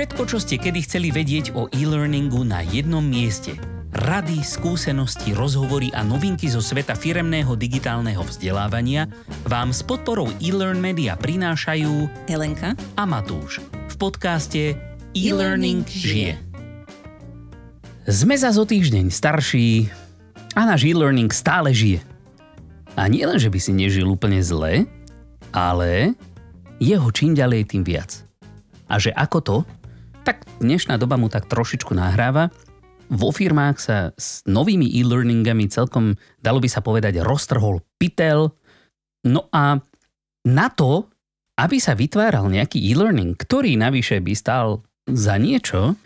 Všetko, čo ste kedy chceli vedieť o e-learningu na jednom mieste. Rady, skúsenosti, rozhovory a novinky zo sveta firemného digitálneho vzdelávania vám s podporou e-learn media prinášajú Helenka a Matúš v podcaste E-Learning žije. Sme za o týždeň starší a náš e-learning stále žije. A nie len, že by si nežil úplne zle, ale jeho čím ďalej tým viac. A že ako to, tak dnešná doba mu tak trošičku nahráva. Vo firmách sa s novými e-learningami celkom, dalo by sa povedať, roztrhol pytel. No a na to, aby sa vytváral nejaký e-learning, ktorý navyše by stál za niečo,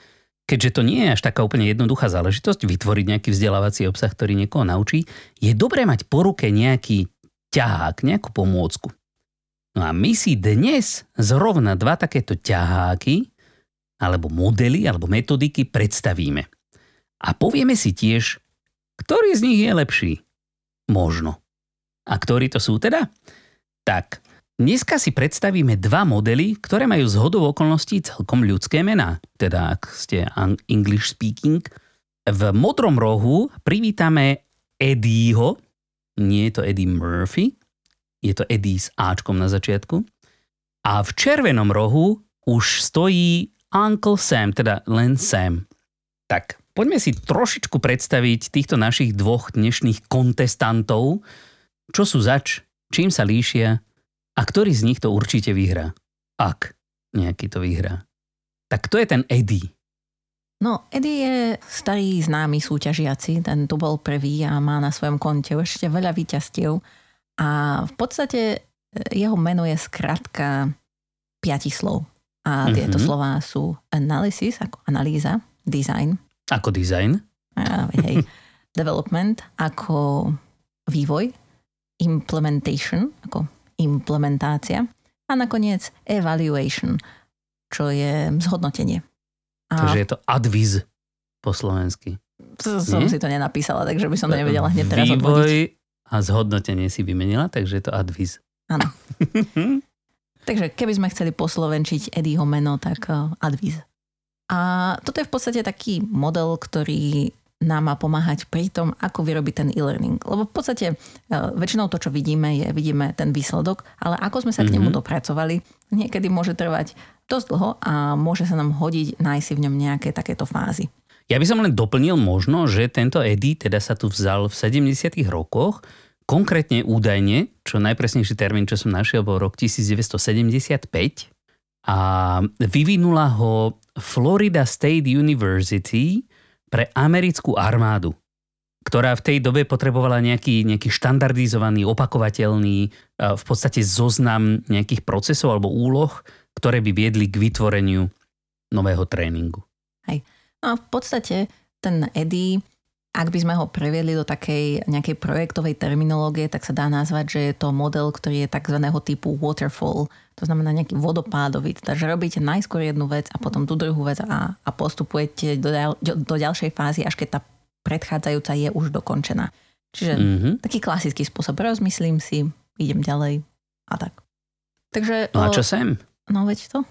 keďže to nie je až taká úplne jednoduchá záležitosť vytvoriť nejaký vzdelávací obsah, ktorý niekoho naučí, je dobré mať po ruke nejaký ťahák, nejakú pomôcku. No a my si dnes zrovna dva takéto ťaháky, alebo modely, alebo metodiky predstavíme. A povieme si tiež, ktorý z nich je lepší. Možno. A ktorí to sú teda? Tak, dneska si predstavíme dva modely, ktoré majú zhodou okolností celkom ľudské mená. Teda, ak ste English speaking. V modrom rohu privítame Eddieho, nie je to Eddie Murphy, je to Eddie s Ačkom na začiatku. A v červenom rohu už stojí Uncle Sam, teda len Sam. Tak, poďme si trošičku predstaviť týchto našich dvoch dnešných kontestantov, čo sú zač, čím sa líšia a ktorý z nich to určite vyhrá. Ak nejaký to vyhrá. Tak to je ten Eddie. No, Eddie je starý známy súťažiaci, ten tu bol prvý a má na svojom konte ešte veľa výťastiev a v podstate e, jeho meno je skratka piatich slov. A tieto mm-hmm. slová sú analysis, ako analýza, design. Ako design? A, hej, development, ako vývoj, implementation, ako implementácia a nakoniec evaluation, čo je zhodnotenie. A... Takže je to adviz po slovensky. Som Nie? si to nenapísala, takže by som to nevedela hneď teraz Vývoj odvodiť a zhodnotenie si vymenila, takže je to adviz. Áno. takže keby sme chceli poslovenčiť Eddieho meno, tak uh, adviz. A toto je v podstate taký model, ktorý nám má pomáhať pri tom, ako vyrobiť ten e-learning. Lebo v podstate uh, väčšinou to, čo vidíme, je, vidíme ten výsledok, ale ako sme sa k nemu mm-hmm. dopracovali, niekedy môže trvať dosť dlho a môže sa nám hodiť nájsť si v ňom nejaké takéto fázy. Ja by som len doplnil možno, že tento Eddie teda sa tu vzal v 70 rokoch, konkrétne údajne, čo najpresnejší termín, čo som našiel, bol rok 1975 a vyvinula ho Florida State University pre americkú armádu, ktorá v tej dobe potrebovala nejaký, nejaký štandardizovaný, opakovateľný, v podstate zoznam nejakých procesov alebo úloh, ktoré by viedli k vytvoreniu nového tréningu. Hej. No a v podstate ten Eddie, ak by sme ho previedli do takej nejakej projektovej terminológie, tak sa dá nazvať, že je to model, ktorý je tzv. typu waterfall, to znamená nejaký vodopádový, teda že robíte najskôr jednu vec a potom tú druhú vec a, a postupujete do, do, do ďalšej fázy, až keď tá predchádzajúca je už dokončená. Čiže mm-hmm. taký klasický spôsob. Rozmyslím si, idem ďalej a tak. Takže, no a čo sem? No veď to.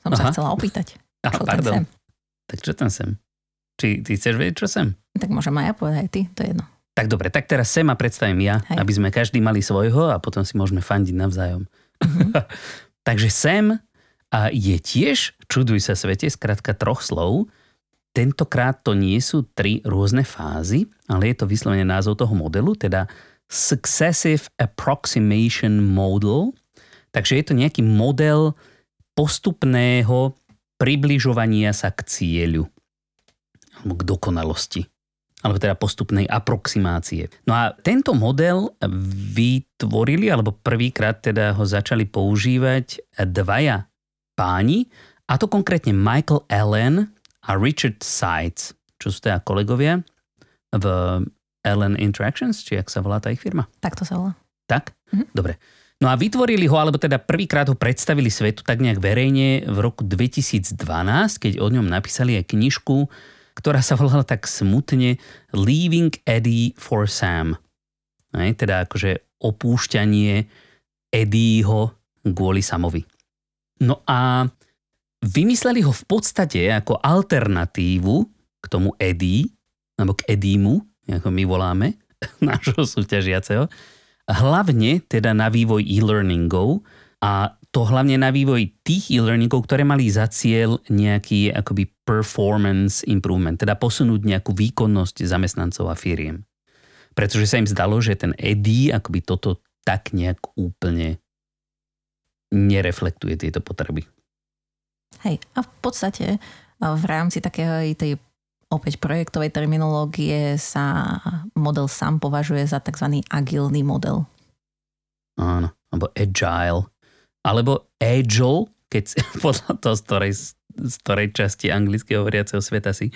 Som Aha. sa chcela opýtať. Čo pardon. sem? Tak čo tam sem? Či ty chceš vedieť, čo sem? Tak môžem aj ja povedať aj ty, to je jedno. Tak dobre, tak teraz sem a predstavím ja, Hej. aby sme každý mali svojho a potom si môžeme fandiť navzájom. Mm-hmm. Takže sem a je tiež, čuduj sa svete, skratka troch slov. Tentokrát to nie sú tri rôzne fázy, ale je to vyslovene názov toho modelu, teda Successive Approximation Model. Takže je to nejaký model postupného približovania sa k cieľu alebo k dokonalosti alebo teda postupnej aproximácie. No a tento model vytvorili, alebo prvýkrát teda ho začali používať dvaja páni, a to konkrétne Michael Allen a Richard Seitz, čo sú teda kolegovia v Allen Interactions, či ak sa volá tá ich firma. Tak to sa volá. Tak? Mhm. Dobre. No a vytvorili ho, alebo teda prvýkrát ho predstavili svetu tak nejak verejne v roku 2012, keď o ňom napísali aj knižku, ktorá sa volala tak smutne Leaving Eddie for Sam. Aj, teda akože opúšťanie Eddieho kvôli Samovi. No a vymysleli ho v podstate ako alternatívu k tomu EDI, alebo k EDIMu, ako my voláme, nášho súťažiaceho, hlavne teda na vývoj e-learningov a to hlavne na vývoj tých e-learningov, ktoré mali za cieľ nejaký akoby performance improvement, teda posunúť nejakú výkonnosť zamestnancov a firiem. Pretože sa im zdalo, že ten EDI akoby toto tak nejak úplne nereflektuje tieto potreby. Hej, a v podstate v rámci takej tej opäť projektovej terminológie sa model sám považuje za tzv. agilný model. Áno, alebo agile. Alebo agile, keď podľa toho, z ktorej, z ktorej časti anglicky hovoriaceho sveta si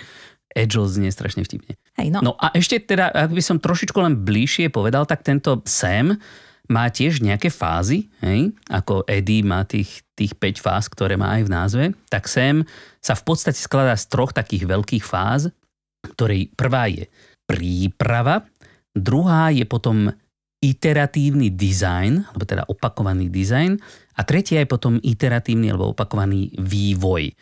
agile znie strašne vtipne. Hej, no. no a ešte teda, ak by som trošičku len bližšie povedal, tak tento Sam má tiež nejaké fázy, hej? ako Eddie má tých, tých 5 fáz, ktoré má aj v názve, tak sem sa v podstate skladá z troch takých veľkých fáz, ktorej prvá je príprava, druhá je potom iteratívny dizajn, alebo teda opakovaný dizajn a tretia je potom iteratívny alebo opakovaný vývoj.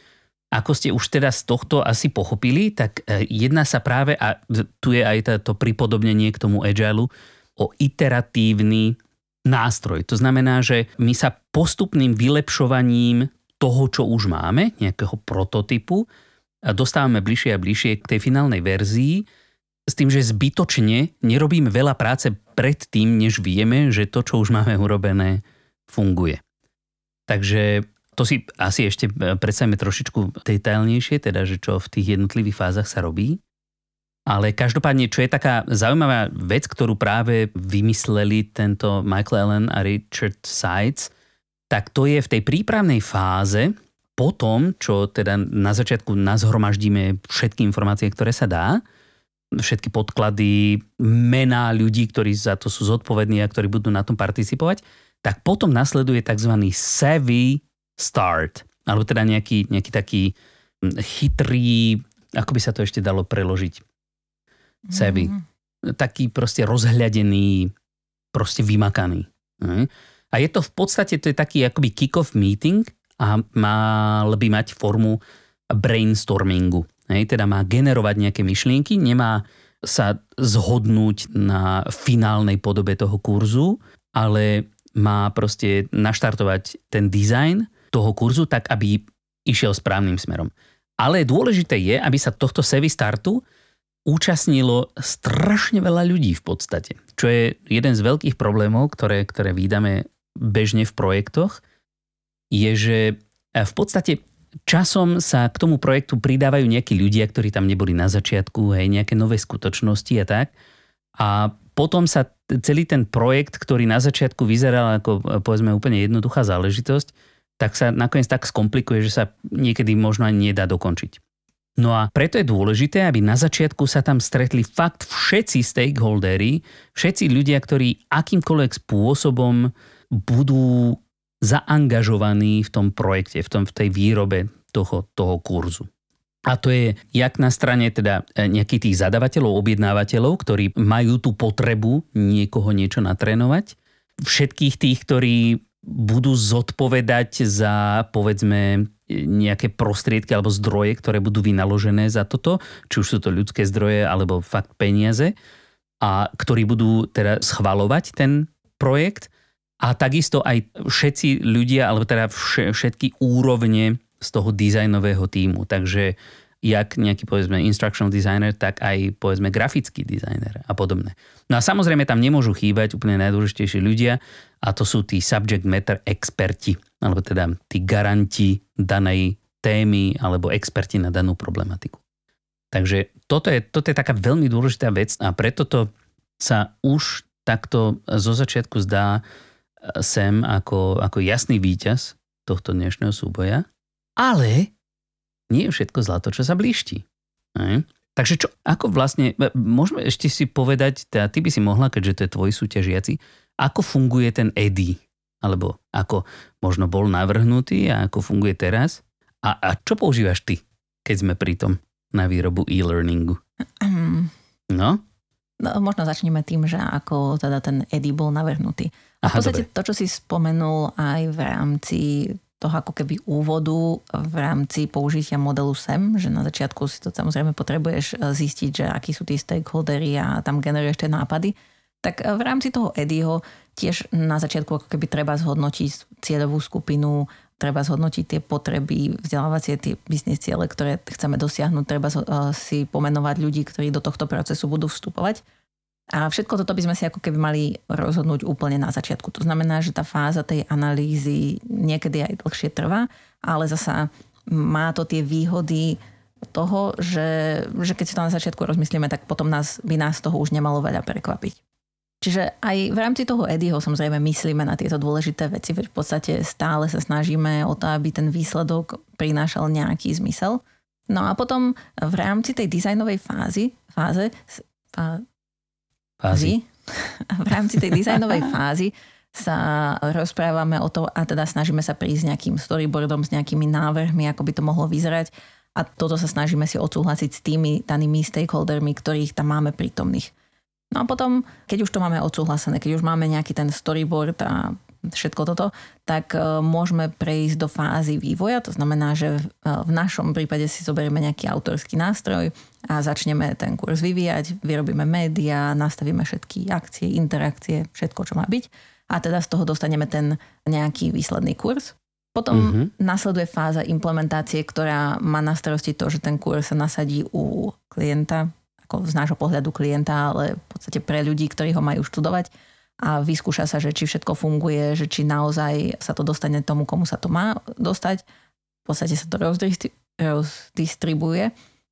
Ako ste už teda z tohto asi pochopili, tak e, jedná sa práve, a tu je aj to pripodobnenie k tomu agilu, o iteratívny nástroj. To znamená, že my sa postupným vylepšovaním toho, čo už máme, nejakého prototypu, dostávame bližšie a bližšie k tej finálnej verzii, s tým, že zbytočne nerobíme veľa práce pred tým, než vieme, že to, čo už máme urobené, funguje. Takže to si asi ešte predstavíme trošičku detailnejšie, teda, že čo v tých jednotlivých fázach sa robí. Ale každopádne, čo je taká zaujímavá vec, ktorú práve vymysleli tento Michael Allen a Richard Seitz, tak to je v tej prípravnej fáze, po tom, čo teda na začiatku nazhromaždíme všetky informácie, ktoré sa dá, všetky podklady, mená ľudí, ktorí za to sú zodpovední a ktorí budú na tom participovať, tak potom nasleduje tzv. savvy start, alebo teda nejaký, nejaký taký chytrý, ako by sa to ešte dalo preložiť, Sevi. Mm-hmm. Taký proste rozhľadený, proste vymakaný. A je to v podstate, to je taký akoby kick-off meeting a mal by mať formu brainstormingu. Hej, teda má generovať nejaké myšlienky, nemá sa zhodnúť na finálnej podobe toho kurzu, ale má proste naštartovať ten dizajn toho kurzu tak, aby išiel správnym smerom. Ale dôležité je, aby sa tohto sevy startu účastnilo strašne veľa ľudí v podstate. Čo je jeden z veľkých problémov, ktoré, ktoré vydáme bežne v projektoch, je, že v podstate časom sa k tomu projektu pridávajú nejakí ľudia, ktorí tam neboli na začiatku, hej, nejaké nové skutočnosti a tak. A potom sa celý ten projekt, ktorý na začiatku vyzeral ako povedzme úplne jednoduchá záležitosť, tak sa nakoniec tak skomplikuje, že sa niekedy možno ani nedá dokončiť. No a preto je dôležité, aby na začiatku sa tam stretli fakt všetci stakeholdery, všetci ľudia, ktorí akýmkoľvek spôsobom budú zaangažovaní v tom projekte, v, tom, v tej výrobe toho, toho kurzu. A to je jak na strane teda e, nejakých tých zadavateľov, objednávateľov, ktorí majú tú potrebu niekoho niečo natrénovať. Všetkých tých, ktorí budú zodpovedať za povedzme nejaké prostriedky alebo zdroje, ktoré budú vynaložené za toto, či už sú to ľudské zdroje alebo fakt peniaze a ktorí budú teda schvalovať ten projekt a takisto aj všetci ľudia, alebo teda všetky úrovne z toho dizajnového týmu. Takže jak nejaký povedzme instructional designer, tak aj povedzme grafický dizajner a podobné. No a samozrejme tam nemôžu chýbať úplne najdôležitejšie ľudia a to sú tí subject matter experti, alebo teda tí garanti danej témy alebo experti na danú problematiku. Takže toto je, toto je taká veľmi dôležitá vec a preto to sa už takto zo začiatku zdá e, sem ako, ako jasný víťaz tohto dnešného súboja. Ale nie je všetko zlato, čo sa blíšti. Aj? Takže čo, ako vlastne, e, môžeme ešte si povedať, teda ty by si mohla, keďže to je tvoj súťažiaci, ako funguje ten EDI, alebo ako možno bol navrhnutý a ako funguje teraz. A, a čo používaš ty, keď sme pri tom na výrobu e-learningu? No? no? Možno začneme tým, že ako teda ten EDI bol navrhnutý. A v podstate dobre. to, čo si spomenul aj v rámci toho ako keby úvodu v rámci použitia modelu SEM, že na začiatku si to samozrejme potrebuješ e, zistiť, že akí sú tí stakeholdery a tam generuješ tie nápady, tak e, v rámci toho Eddieho tiež na začiatku ako keby treba zhodnotiť cieľovú skupinu, treba zhodnotiť tie potreby, vzdelávacie tie biznis ciele, ktoré chceme dosiahnuť, treba e, si pomenovať ľudí, ktorí do tohto procesu budú vstupovať. A všetko toto by sme si ako keby mali rozhodnúť úplne na začiatku. To znamená, že tá fáza tej analýzy niekedy aj dlhšie trvá, ale zasa má to tie výhody toho, že, že keď si to na začiatku rozmyslíme, tak potom nás, by nás toho už nemalo veľa prekvapiť. Čiže aj v rámci toho Eddieho samozrejme myslíme na tieto dôležité veci, veď v podstate stále sa snažíme o to, aby ten výsledok prinášal nejaký zmysel. No a potom v rámci tej dizajnovej fázy, fáze, fá, fázy. V rámci tej dizajnovej fázy sa rozprávame o to a teda snažíme sa prísť s nejakým storyboardom, s nejakými návrhmi, ako by to mohlo vyzerať a toto sa snažíme si odsúhlasiť s tými danými stakeholdermi, ktorých tam máme prítomných. No a potom, keď už to máme odsúhlasené, keď už máme nejaký ten storyboard a všetko toto, tak e, môžeme prejsť do fázy vývoja. To znamená, že e, v našom prípade si zoberieme nejaký autorský nástroj a začneme ten kurz vyvíjať, vyrobíme média, nastavíme všetky akcie, interakcie, všetko, čo má byť. A teda z toho dostaneme ten nejaký výsledný kurz. Potom uh-huh. nasleduje fáza implementácie, ktorá má na starosti to, že ten kurz sa nasadí u klienta, ako z nášho pohľadu klienta, ale v podstate pre ľudí, ktorí ho majú študovať a vyskúša sa, že či všetko funguje, že či naozaj sa to dostane tomu, komu sa to má dostať. V podstate sa to rozdistribuje.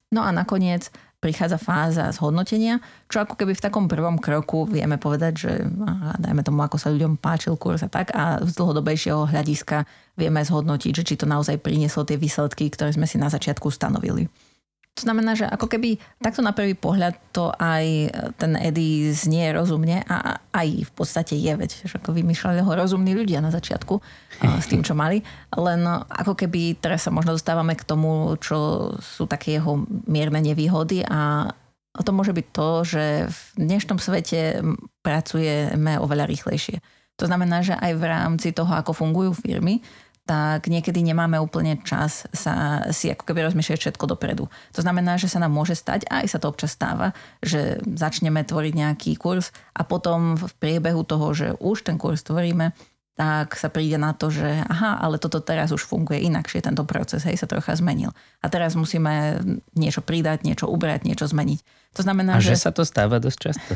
No a nakoniec prichádza fáza zhodnotenia, čo ako keby v takom prvom kroku vieme povedať, že dajme tomu, ako sa ľuďom páčil kurz a tak a z dlhodobejšieho hľadiska vieme zhodnotiť, že či to naozaj prinieslo tie výsledky, ktoré sme si na začiatku stanovili. To znamená, že ako keby takto na prvý pohľad to aj ten Eddie znie rozumne a aj v podstate je, veď že ako vymýšľali ho rozumní ľudia na začiatku s tým, čo mali. Len ako keby teraz sa možno dostávame k tomu, čo sú také jeho mierne nevýhody a to môže byť to, že v dnešnom svete pracujeme oveľa rýchlejšie. To znamená, že aj v rámci toho, ako fungujú firmy, tak niekedy nemáme úplne čas sa si ako keby rozmýšľať všetko dopredu. To znamená, že sa nám môže stať, a aj sa to občas stáva, že začneme tvoriť nejaký kurz a potom v priebehu toho, že už ten kurz tvoríme, tak sa príde na to, že aha, ale toto teraz už funguje inakšie, tento proces, hej, sa trocha zmenil. A teraz musíme niečo pridať, niečo ubrať, niečo zmeniť. To znamená, a že... že sa to stáva dosť často.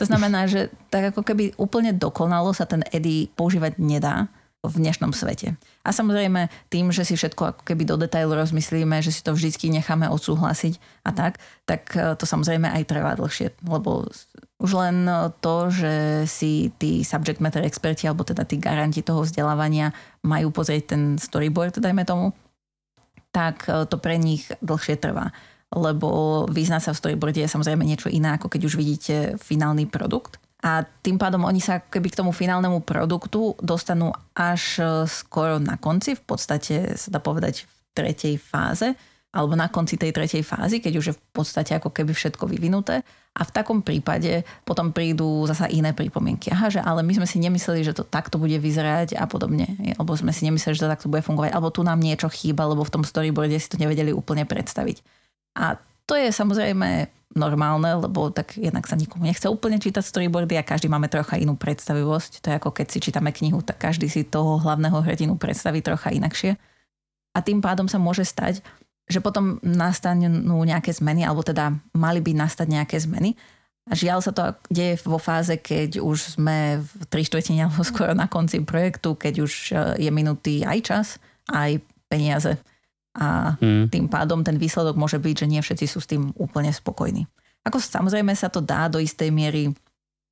To znamená, že tak ako keby úplne dokonalo sa ten EDI používať nedá, v dnešnom svete. A samozrejme tým, že si všetko ako keby do detailu rozmyslíme, že si to vždy necháme odsúhlasiť a tak, tak e, to samozrejme aj trvá dlhšie, lebo už len to, že si tí subject matter experti alebo teda tí garanti toho vzdelávania majú pozrieť ten storyboard, dajme tomu, tak e, to pre nich dlhšie trvá. Lebo vyznať sa v storyboarde je samozrejme niečo iné, ako keď už vidíte finálny produkt. A tým pádom oni sa keby k tomu finálnemu produktu dostanú až e, skoro na konci, v podstate sa dá povedať v tretej fáze, alebo na konci tej tretej fázy, keď už je v podstate ako keby všetko vyvinuté. A v takom prípade potom prídu zasa iné pripomienky. Aha, že ale my sme si nemysleli, že to takto bude vyzerať a podobne. Alebo sme si nemysleli, že to takto bude fungovať. Alebo tu nám niečo chýba, lebo v tom storyboarde si to nevedeli úplne predstaviť. A to je samozrejme normálne, lebo tak jednak sa nikomu nechce úplne čítať storyboardy a každý máme trocha inú predstavivosť. To je ako keď si čítame knihu, tak každý si toho hlavného hrdinu predstaví trocha inakšie. A tým pádom sa môže stať, že potom nastanú nejaké zmeny, alebo teda mali by nastať nejaké zmeny. A žiaľ sa to deje vo fáze, keď už sme v tri štvrtine alebo skoro na konci projektu, keď už e, je minutý aj čas, aj peniaze a hmm. tým pádom ten výsledok môže byť, že nie všetci sú s tým úplne spokojní. Ako samozrejme sa to dá do istej miery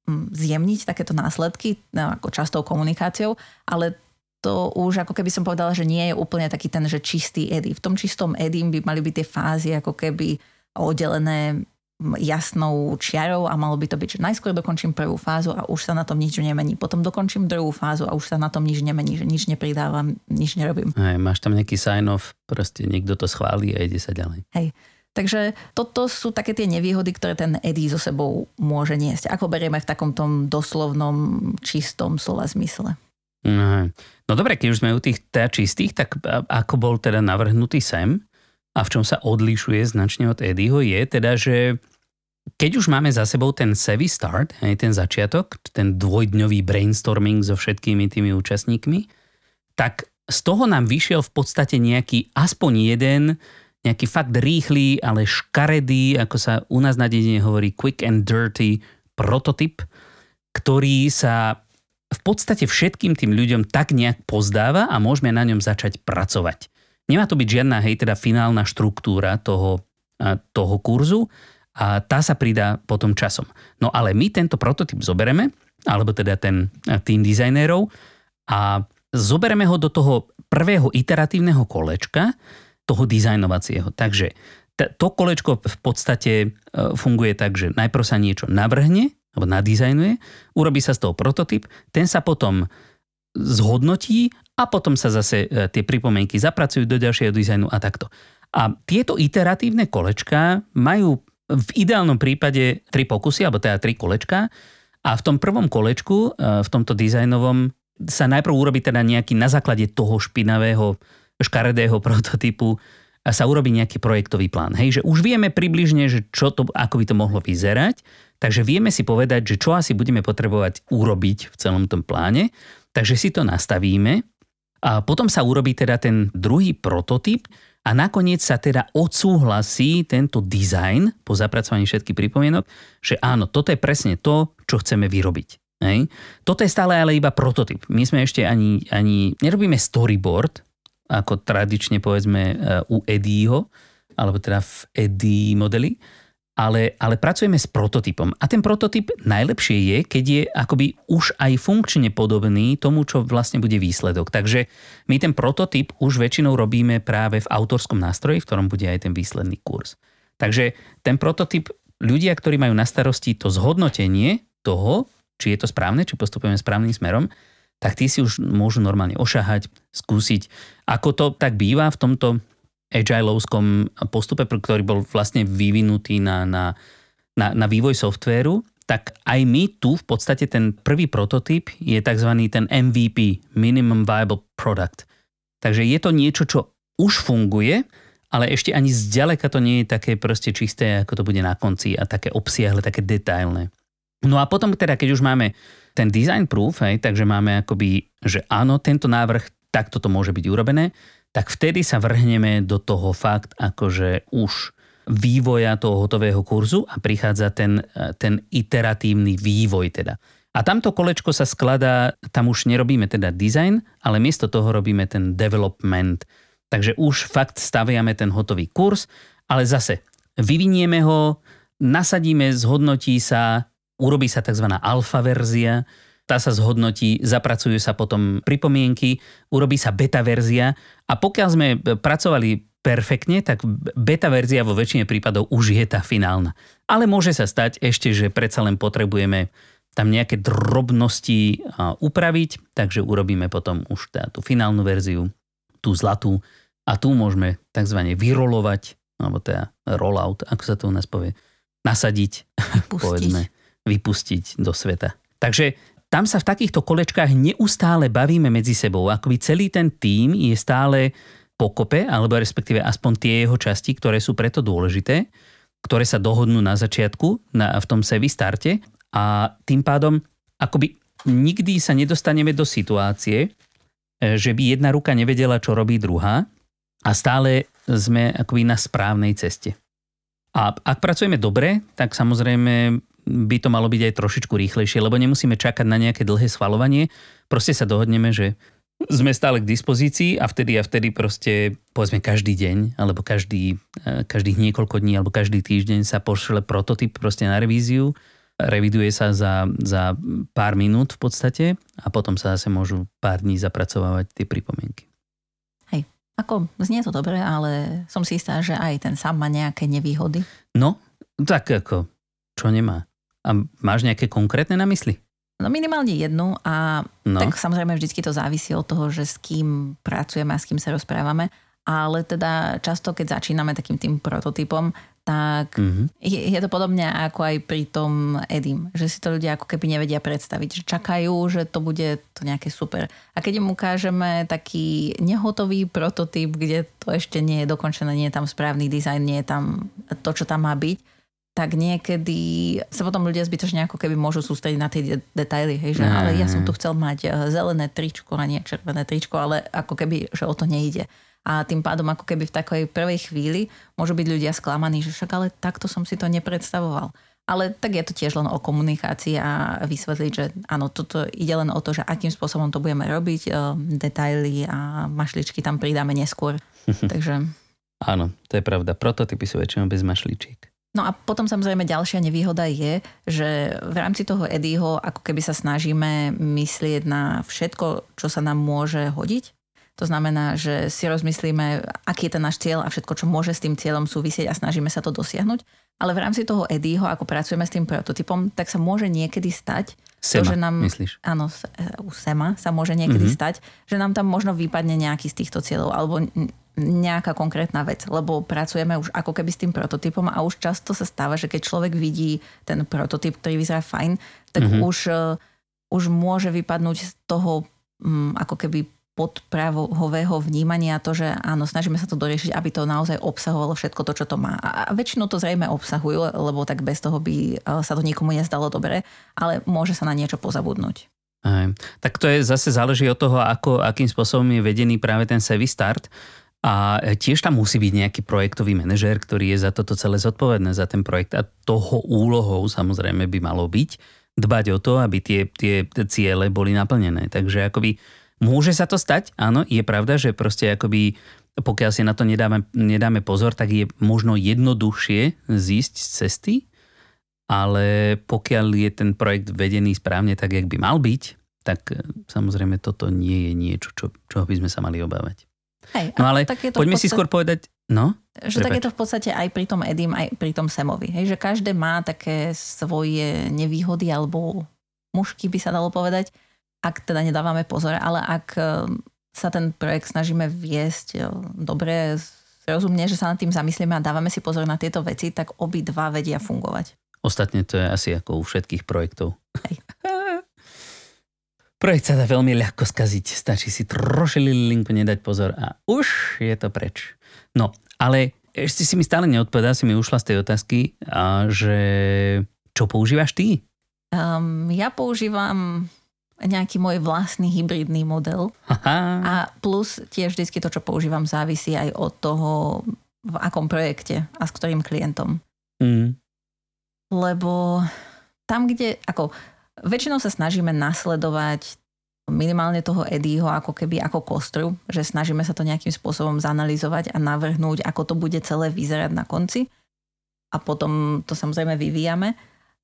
hm, zjemniť takéto následky no, ako častou komunikáciou, ale to už ako keby som povedala, že nie je úplne taký ten, že čistý edy. V tom čistom edy by mali byť tie fázy ako keby oddelené jasnou čiarou a malo by to byť, že najskôr dokončím prvú fázu a už sa na tom nič nemení. Potom dokončím druhú fázu a už sa na tom nič nemení, že nič nepridávam, nič nerobím. Hej, máš tam nejaký sign-off, proste niekto to schválí a ide sa ďalej. Hej. Takže toto sú také tie nevýhody, ktoré ten Eddie so sebou môže niesť. Ako berieme v takom tom doslovnom, čistom slova zmysle. No dobre, keď už sme u tých teda čistých, tak ako bol teda navrhnutý sem a v čom sa odlišuje značne od Eddieho je teda, že keď už máme za sebou ten savvy start, aj ten začiatok, ten dvojdňový brainstorming so všetkými tými účastníkmi, tak z toho nám vyšiel v podstate nejaký aspoň jeden, nejaký fakt rýchly, ale škaredý, ako sa u nás na dedine hovorí quick and dirty prototyp, ktorý sa v podstate všetkým tým ľuďom tak nejak pozdáva a môžeme na ňom začať pracovať. Nemá to byť žiadna, hej, teda finálna štruktúra toho, toho kurzu, a tá sa pridá potom časom. No ale my tento prototyp zobereme, alebo teda ten tým dizajnérov a zobereme ho do toho prvého iteratívneho kolečka, toho dizajnovacieho. Takže to kolečko v podstate e, funguje tak, že najprv sa niečo navrhne, alebo nadizajnuje, urobí sa z toho prototyp, ten sa potom zhodnotí a potom sa zase e, tie pripomienky zapracujú do ďalšieho dizajnu a takto. A tieto iteratívne kolečka majú v ideálnom prípade tri pokusy, alebo teda tri kolečka. A v tom prvom kolečku, e, v tomto dizajnovom, sa najprv urobí teda nejaký na základe toho špinavého, škaredého prototypu a sa urobí nejaký projektový plán. Hej, že už vieme približne, že čo to, ako by to mohlo vyzerať, takže vieme si povedať, že čo asi budeme potrebovať urobiť v celom tom pláne, takže si to nastavíme a potom sa urobí teda ten druhý prototyp, a nakoniec sa teda odsúhlasí tento dizajn po zapracovaní všetkých pripomienok, že áno, toto je presne to, čo chceme vyrobiť. Hej. Toto je stále ale iba prototyp. My sme ešte ani, ani nerobíme storyboard, ako tradične povedzme e, u Eddieho, alebo teda v Eddie modeli, ale, ale pracujeme s prototypom. A ten prototyp najlepšie je, keď je akoby už aj funkčne podobný tomu, čo vlastne bude výsledok. Takže my ten prototyp už väčšinou robíme práve v autorskom nástroji, v ktorom bude aj ten výsledný kurz. Takže ten prototyp, ľudia, ktorí majú na starosti to zhodnotenie toho, či je to správne, či postupujeme správnym smerom, tak tí si už môžu normálne ošahať, skúsiť. Ako to tak býva v tomto agileovskom postupe, ktorý bol vlastne vyvinutý na, na, na, na vývoj softvéru, tak aj my tu v podstate ten prvý prototyp je tzv. ten MVP, Minimum Viable Product. Takže je to niečo, čo už funguje, ale ešte ani zďaleka to nie je také proste čisté, ako to bude na konci a také obsiahle, také detailné. No a potom teda, keď už máme ten design proof, hej, takže máme akoby, že áno, tento návrh, takto to môže byť urobené, tak vtedy sa vrhneme do toho fakt akože už vývoja toho hotového kurzu a prichádza ten, ten iteratívny vývoj teda. A tamto kolečko sa skladá, tam už nerobíme teda design, ale miesto toho robíme ten development. Takže už fakt staviame ten hotový kurz, ale zase vyvinieme ho, nasadíme, zhodnotí sa, urobí sa tzv. alfa verzia, tá sa zhodnotí, zapracujú sa potom pripomienky, urobí sa beta verzia a pokiaľ sme pracovali perfektne, tak beta verzia vo väčšine prípadov už je tá finálna. Ale môže sa stať ešte, že predsa len potrebujeme tam nejaké drobnosti upraviť, takže urobíme potom už tá, tú finálnu verziu, tú zlatú a tu môžeme tzv. vyrolovať, alebo teda rollout, ako sa to u nás povie, nasadiť, vypustiť. povedzme, vypustiť do sveta. Takže tam sa v takýchto kolečkách neustále bavíme medzi sebou. Akoby celý ten tím je stále pokope, alebo respektíve aspoň tie jeho časti, ktoré sú preto dôležité, ktoré sa dohodnú na začiatku, na, v tom sevi starte a tým pádom akoby nikdy sa nedostaneme do situácie, e, že by jedna ruka nevedela, čo robí druhá a stále sme akoby na správnej ceste. A ak pracujeme dobre, tak samozrejme by to malo byť aj trošičku rýchlejšie, lebo nemusíme čakať na nejaké dlhé schvalovanie. Proste sa dohodneme, že sme stále k dispozícii a vtedy a vtedy proste, povedzme každý deň, alebo každý, eh, každých niekoľko dní, alebo každý týždeň sa pošle prototyp proste na revíziu, reviduje sa za, za pár minút v podstate a potom sa zase môžu pár dní zapracovávať tie pripomienky. Hej, ako znie to dobre, ale som si istá, že aj ten sám má nejaké nevýhody. No, tak ako, čo nemá? A máš nejaké konkrétne na mysli? No minimálne jednu a no. tak samozrejme vždycky to závisí od toho, že s kým pracujeme a s kým sa rozprávame. Ale teda často, keď začíname takým tým prototypom, tak mm-hmm. je, je to podobne ako aj pri tom Edim, že si to ľudia ako keby nevedia predstaviť, že čakajú, že to bude to nejaké super. A keď im ukážeme taký nehotový prototyp, kde to ešte nie je dokončené, nie je tam správny dizajn, nie je tam to, čo tam má byť, tak niekedy sa potom ľudia zbytočne ako keby môžu sústrediť na tie de- detaily, hej, že mm. ale ja som tu chcel mať eh, zelené tričko a nie červené tričko, ale ako keby, že o to nejde a tým pádom ako keby v takej prvej chvíli môžu byť ľudia sklamaní, že však ale takto som si to nepredstavoval. Ale tak je to tiež len o komunikácii a vysvetliť, že áno, toto ide len o to, že akým spôsobom to budeme robiť, eh, detaily a mašličky tam pridáme neskôr. Takže... Áno, to je pravda. Prototypy sú väčšinou bez mašličiek. No a potom samozrejme ďalšia nevýhoda je, že v rámci toho Eddieho ako keby sa snažíme myslieť na všetko, čo sa nám môže hodiť to znamená, že si rozmyslíme, aký je ten náš cieľ a všetko, čo môže s tým cieľom súvisieť a snažíme sa to dosiahnuť. Ale v rámci toho Eddieho, ako pracujeme s tým prototypom, tak sa môže niekedy stať, Sema, to, že nám, myslíš? Áno, u Sema sa môže niekedy mm-hmm. stať, že nám tam možno vypadne nejaký z týchto cieľov alebo nejaká konkrétna vec, lebo pracujeme už ako keby s tým prototypom a už často sa stáva, že keď človek vidí ten prototyp, ktorý vyzerá fajn, tak mm-hmm. už, uh, už môže vypadnúť z toho um, ako keby podprahového vnímania to, že áno, snažíme sa to doriešiť, aby to naozaj obsahovalo všetko to, čo to má. A väčšinou to zrejme obsahujú, lebo tak bez toho by e, sa to nikomu nezdalo dobre, ale môže sa na niečo pozabudnúť. Aj. Tak to je zase záleží od toho, ako, akým spôsobom je vedený práve ten Savvy Start. A tiež tam musí byť nejaký projektový manažér, ktorý je za toto celé zodpovedné, za ten projekt. A toho úlohou samozrejme by malo byť dbať o to, aby tie, tie ciele boli naplnené. Takže akoby Môže sa to stať, áno, je pravda, že proste akoby pokiaľ si na to nedáme, nedáme pozor, tak je možno jednoduchšie zísť z cesty, ale pokiaľ je ten projekt vedený správne tak, jak by mal byť, tak e, samozrejme toto nie je niečo, čo, čo by sme sa mali obávať. Hej, no ale tak je to poďme podstate, si skôr povedať, no? Že tak je to v podstate aj pri tom Edim, aj pri tom Semovi. Hej, že každé má také svoje nevýhody alebo mužky by sa dalo povedať ak teda nedávame pozor, ale ak e, sa ten projekt snažíme viesť e, dobre, rozumne, že sa nad tým zamyslíme a dávame si pozor na tieto veci, tak obidva vedia fungovať. Ostatne to je asi ako u všetkých projektov. Hej. Projekt sa dá veľmi ľahko skaziť. Stačí si trošilinku nedať pozor a už je to preč. No, ale ešte si mi stále neodpovedá, si mi ušla z tej otázky, a že čo používaš ty? Um, ja používam nejaký môj vlastný hybridný model. Aha. A plus tiež vždy to, čo používam, závisí aj od toho, v akom projekte a s ktorým klientom. Mm. Lebo tam, kde, ako, väčšinou sa snažíme nasledovať minimálne toho Eddieho ako keby ako kostru, že snažíme sa to nejakým spôsobom zanalizovať a navrhnúť, ako to bude celé vyzerať na konci. A potom to samozrejme vyvíjame.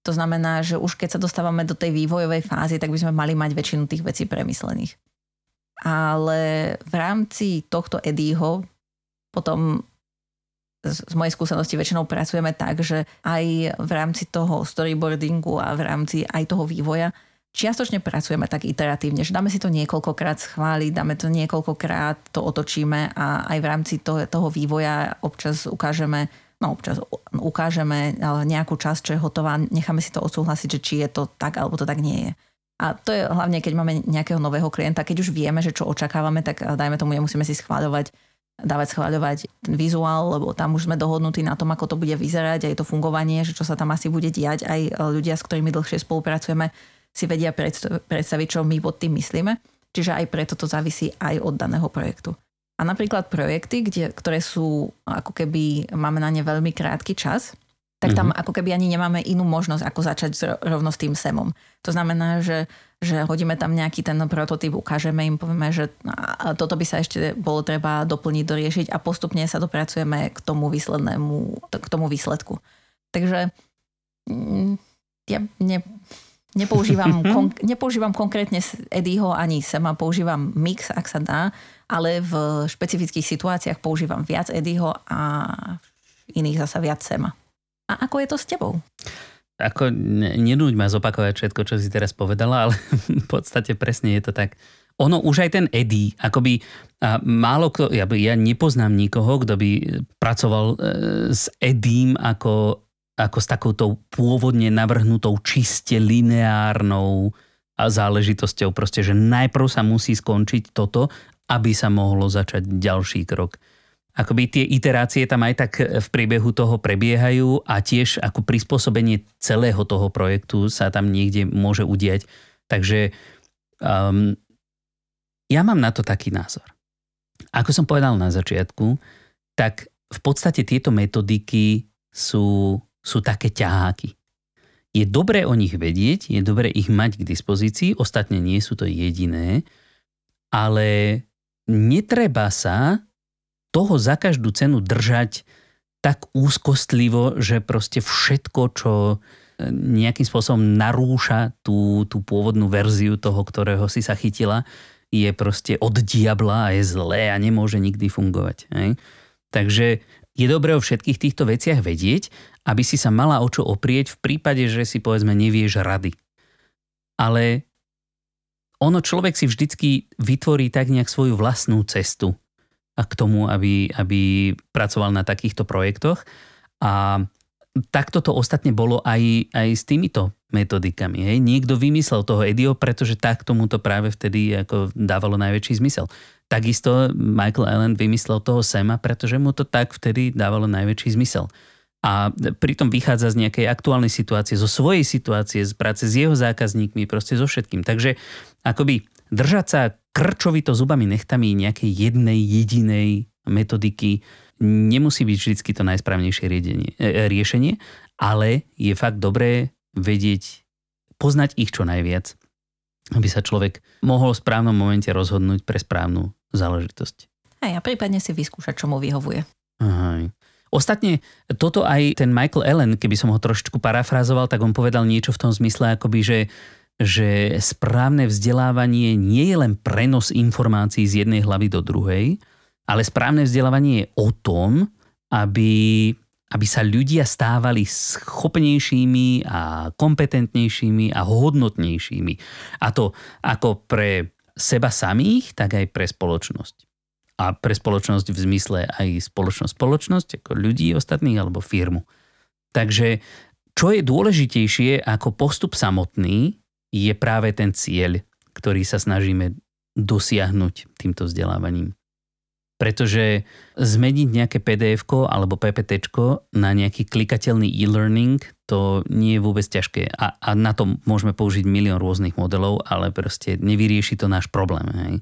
To znamená, že už keď sa dostávame do tej vývojovej fázy, tak by sme mali mať väčšinu tých vecí premyslených. Ale v rámci tohto Eddieho potom z mojej skúsenosti väčšinou pracujeme tak, že aj v rámci toho storyboardingu a v rámci aj toho vývoja čiastočne pracujeme tak iteratívne, že dáme si to niekoľkokrát schváliť, dáme to niekoľkokrát, to otočíme a aj v rámci toho, toho vývoja občas ukážeme no občas ukážeme nejakú časť, čo je hotová, necháme si to odsúhlasiť, že či je to tak, alebo to tak nie je. A to je hlavne, keď máme nejakého nového klienta, keď už vieme, že čo očakávame, tak dajme tomu, nemusíme si schváľovať dávať schváľovať ten vizuál, lebo tam už sme dohodnutí na tom, ako to bude vyzerať, aj to fungovanie, že čo sa tam asi bude diať. Aj ľudia, s ktorými dlhšie spolupracujeme, si vedia predstaviť, čo my pod tým myslíme. Čiže aj preto to závisí aj od daného projektu. A napríklad projekty, kde, ktoré sú ako keby máme na ne veľmi krátky čas, tak tam mm-hmm. ako keby ani nemáme inú možnosť, ako začať rovno s tým semom. To znamená, že, že hodíme tam nejaký ten prototyp, ukážeme im, povieme, že toto by sa ešte bolo treba doplniť, doriešiť a postupne sa dopracujeme k tomu výslednému, k tomu výsledku. Takže mm, ja ne, nepoužívam, kon, nepoužívam konkrétne Eddieho ani Sema, používam mix, ak sa dá, ale v špecifických situáciách používam viac Eddieho a v iných zasa viac Sema. A ako je to s tebou? Ako, nenúď ma zopakovať všetko, čo si teraz povedala, ale v podstate presne je to tak. ono už aj ten Eddie, akoby a málo kto, ja, ja nepoznám nikoho, kto by pracoval e, s Eddiem ako, ako s takouto pôvodne navrhnutou čiste lineárnou záležitosťou. Proste, že najprv sa musí skončiť toto, aby sa mohlo začať ďalší krok. Akoby tie iterácie tam aj tak v priebehu toho prebiehajú a tiež ako prispôsobenie celého toho projektu sa tam niekde môže udiať. Takže um, ja mám na to taký názor. Ako som povedal na začiatku, tak v podstate tieto metodiky sú, sú také ťaháky. Je dobré o nich vedieť, je dobré ich mať k dispozícii, ostatne nie sú to jediné, ale netreba sa toho za každú cenu držať tak úzkostlivo, že proste všetko, čo e, nejakým spôsobom narúša tú, tú pôvodnú verziu toho, ktorého si sa chytila, je proste od diabla a je zlé a nemôže nikdy fungovať. Hej? Takže je dobré o všetkých týchto veciach vedieť, aby si sa mala o čo oprieť v prípade, že si povedzme nevieš rady. Ale ono človek si vždycky vytvorí tak nejak svoju vlastnú cestu a k tomu, aby, aby pracoval na takýchto projektoch. A takto to ostatne bolo aj, aj s týmito metodikami. Hej. Niekto vymyslel toho Edio, pretože tak tomu to práve vtedy ako dávalo najväčší zmysel. Takisto Michael Allen vymyslel toho Sema, pretože mu to tak vtedy dávalo najväčší zmysel. A pritom vychádza z nejakej aktuálnej situácie, zo svojej situácie, z práce s jeho zákazníkmi, proste so všetkým. Takže akoby držať sa krčovito zubami nechtami nejakej jednej jedinej metodiky nemusí byť vždy to najsprávnejšie riedenie, e, riešenie, ale je fakt dobré vedieť, poznať ich čo najviac, aby sa človek mohol v správnom momente rozhodnúť pre správnu záležitosť. Aj a prípadne si vyskúšať, čo mu vyhovuje. Aha. Ostatne toto aj ten Michael Allen, keby som ho trošičku parafrazoval, tak on povedal niečo v tom zmysle, akoby, že že správne vzdelávanie nie je len prenos informácií z jednej hlavy do druhej, ale správne vzdelávanie je o tom, aby, aby sa ľudia stávali schopnejšími a kompetentnejšími a hodnotnejšími. A to ako pre seba samých, tak aj pre spoločnosť. A pre spoločnosť v zmysle aj spoločnosť, spoločnosť ako ľudí ostatných alebo firmu. Takže čo je dôležitejšie ako postup samotný, je práve ten cieľ, ktorý sa snažíme dosiahnuť týmto vzdelávaním. Pretože zmeniť nejaké pdf alebo ppt na nejaký klikateľný e-learning, to nie je vôbec ťažké. A, a na to môžeme použiť milión rôznych modelov, ale proste nevyrieši to náš problém. Hej.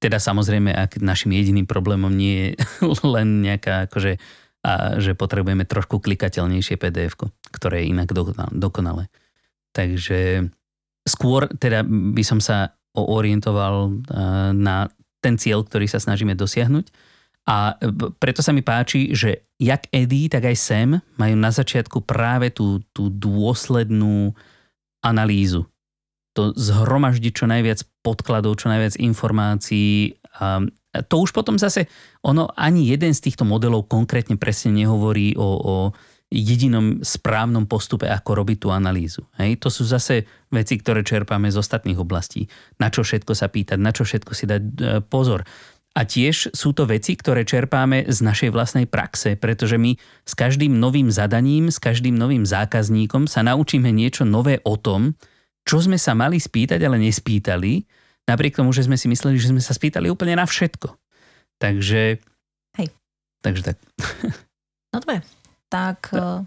Teda samozrejme, ak našim jediným problémom nie je len nejaká, akože, a, že potrebujeme trošku klikateľnejšie pdf ktoré je inak dokonalé. Takže skôr teda by som sa orientoval e, na ten cieľ, ktorý sa snažíme dosiahnuť. A preto sa mi páči, že jak Eddie, tak aj Sam majú na začiatku práve tú, tú dôslednú analýzu. To zhromaždiť čo najviac podkladov, čo najviac informácií. A to už potom zase, ono ani jeden z týchto modelov konkrétne presne nehovorí o, o jedinom správnom postupe, ako robiť tú analýzu. Hej? To sú zase veci, ktoré čerpáme z ostatných oblastí. Na čo všetko sa pýtať, na čo všetko si dať e, pozor. A tiež sú to veci, ktoré čerpáme z našej vlastnej praxe, pretože my s každým novým zadaním, s každým novým zákazníkom sa naučíme niečo nové o tom, čo sme sa mali spýtať, ale nespýtali, napriek tomu, že sme si mysleli, že sme sa spýtali úplne na všetko. Takže... Hej. Takže tak. No dobre, tak... No.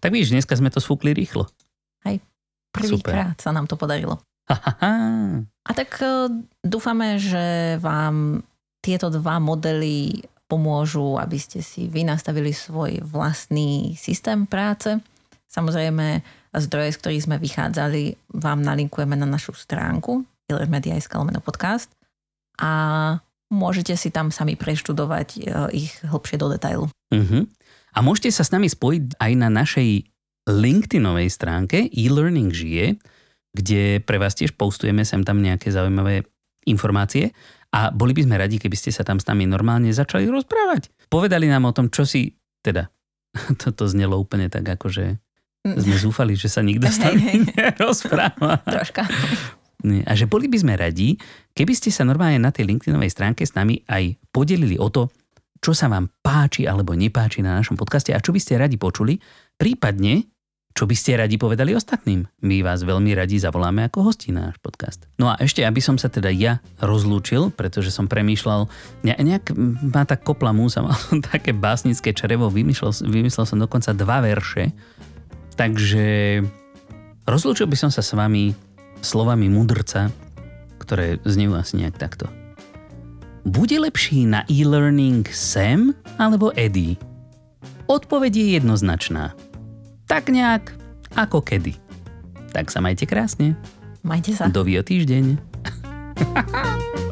Tak vidíš, dneska sme to sfúkli rýchlo. Hej, prvýkrát sa nám to podarilo. A tak e, dúfame, že vám tieto dva modely pomôžu, aby ste si vy nastavili svoj vlastný systém práce. Samozrejme, zdroje, z ktorých sme vychádzali, vám nalinkujeme na našu stránku illermedia.sk podcast a môžete si tam sami preštudovať e, ich hlbšie do detailu. Uh-huh. A môžete sa s nami spojiť aj na našej LinkedInovej stránke e-learning žije, kde pre vás tiež postujeme sem tam nejaké zaujímavé informácie a boli by sme radi, keby ste sa tam s nami normálne začali rozprávať. Povedali nám o tom, čo si, teda, toto znelo úplne tak ako, že sme zúfali, že sa nikto s nami nerozpráva. Troška. A že boli by sme radi, keby ste sa normálne na tej LinkedInovej stránke s nami aj podelili o to, čo sa vám páči alebo nepáči na našom podcaste a čo by ste radi počuli, prípadne čo by ste radi povedali ostatným? My vás veľmi radi zavoláme ako hosti na náš podcast. No a ešte, aby som sa teda ja rozlúčil, pretože som premýšľal, ne, nejak ma tak kopla músa, mal také básnické črevo, vymyslel, vymyslel som dokonca dva verše, takže rozlúčil by som sa s vami slovami mudrca, ktoré znejú asi nejak takto. Bude lepší na e-learning Sam alebo Eddie? Odpoveď je jednoznačná tak nejak ako kedy. Tak sa majte krásne. Majte sa. Do týždeň.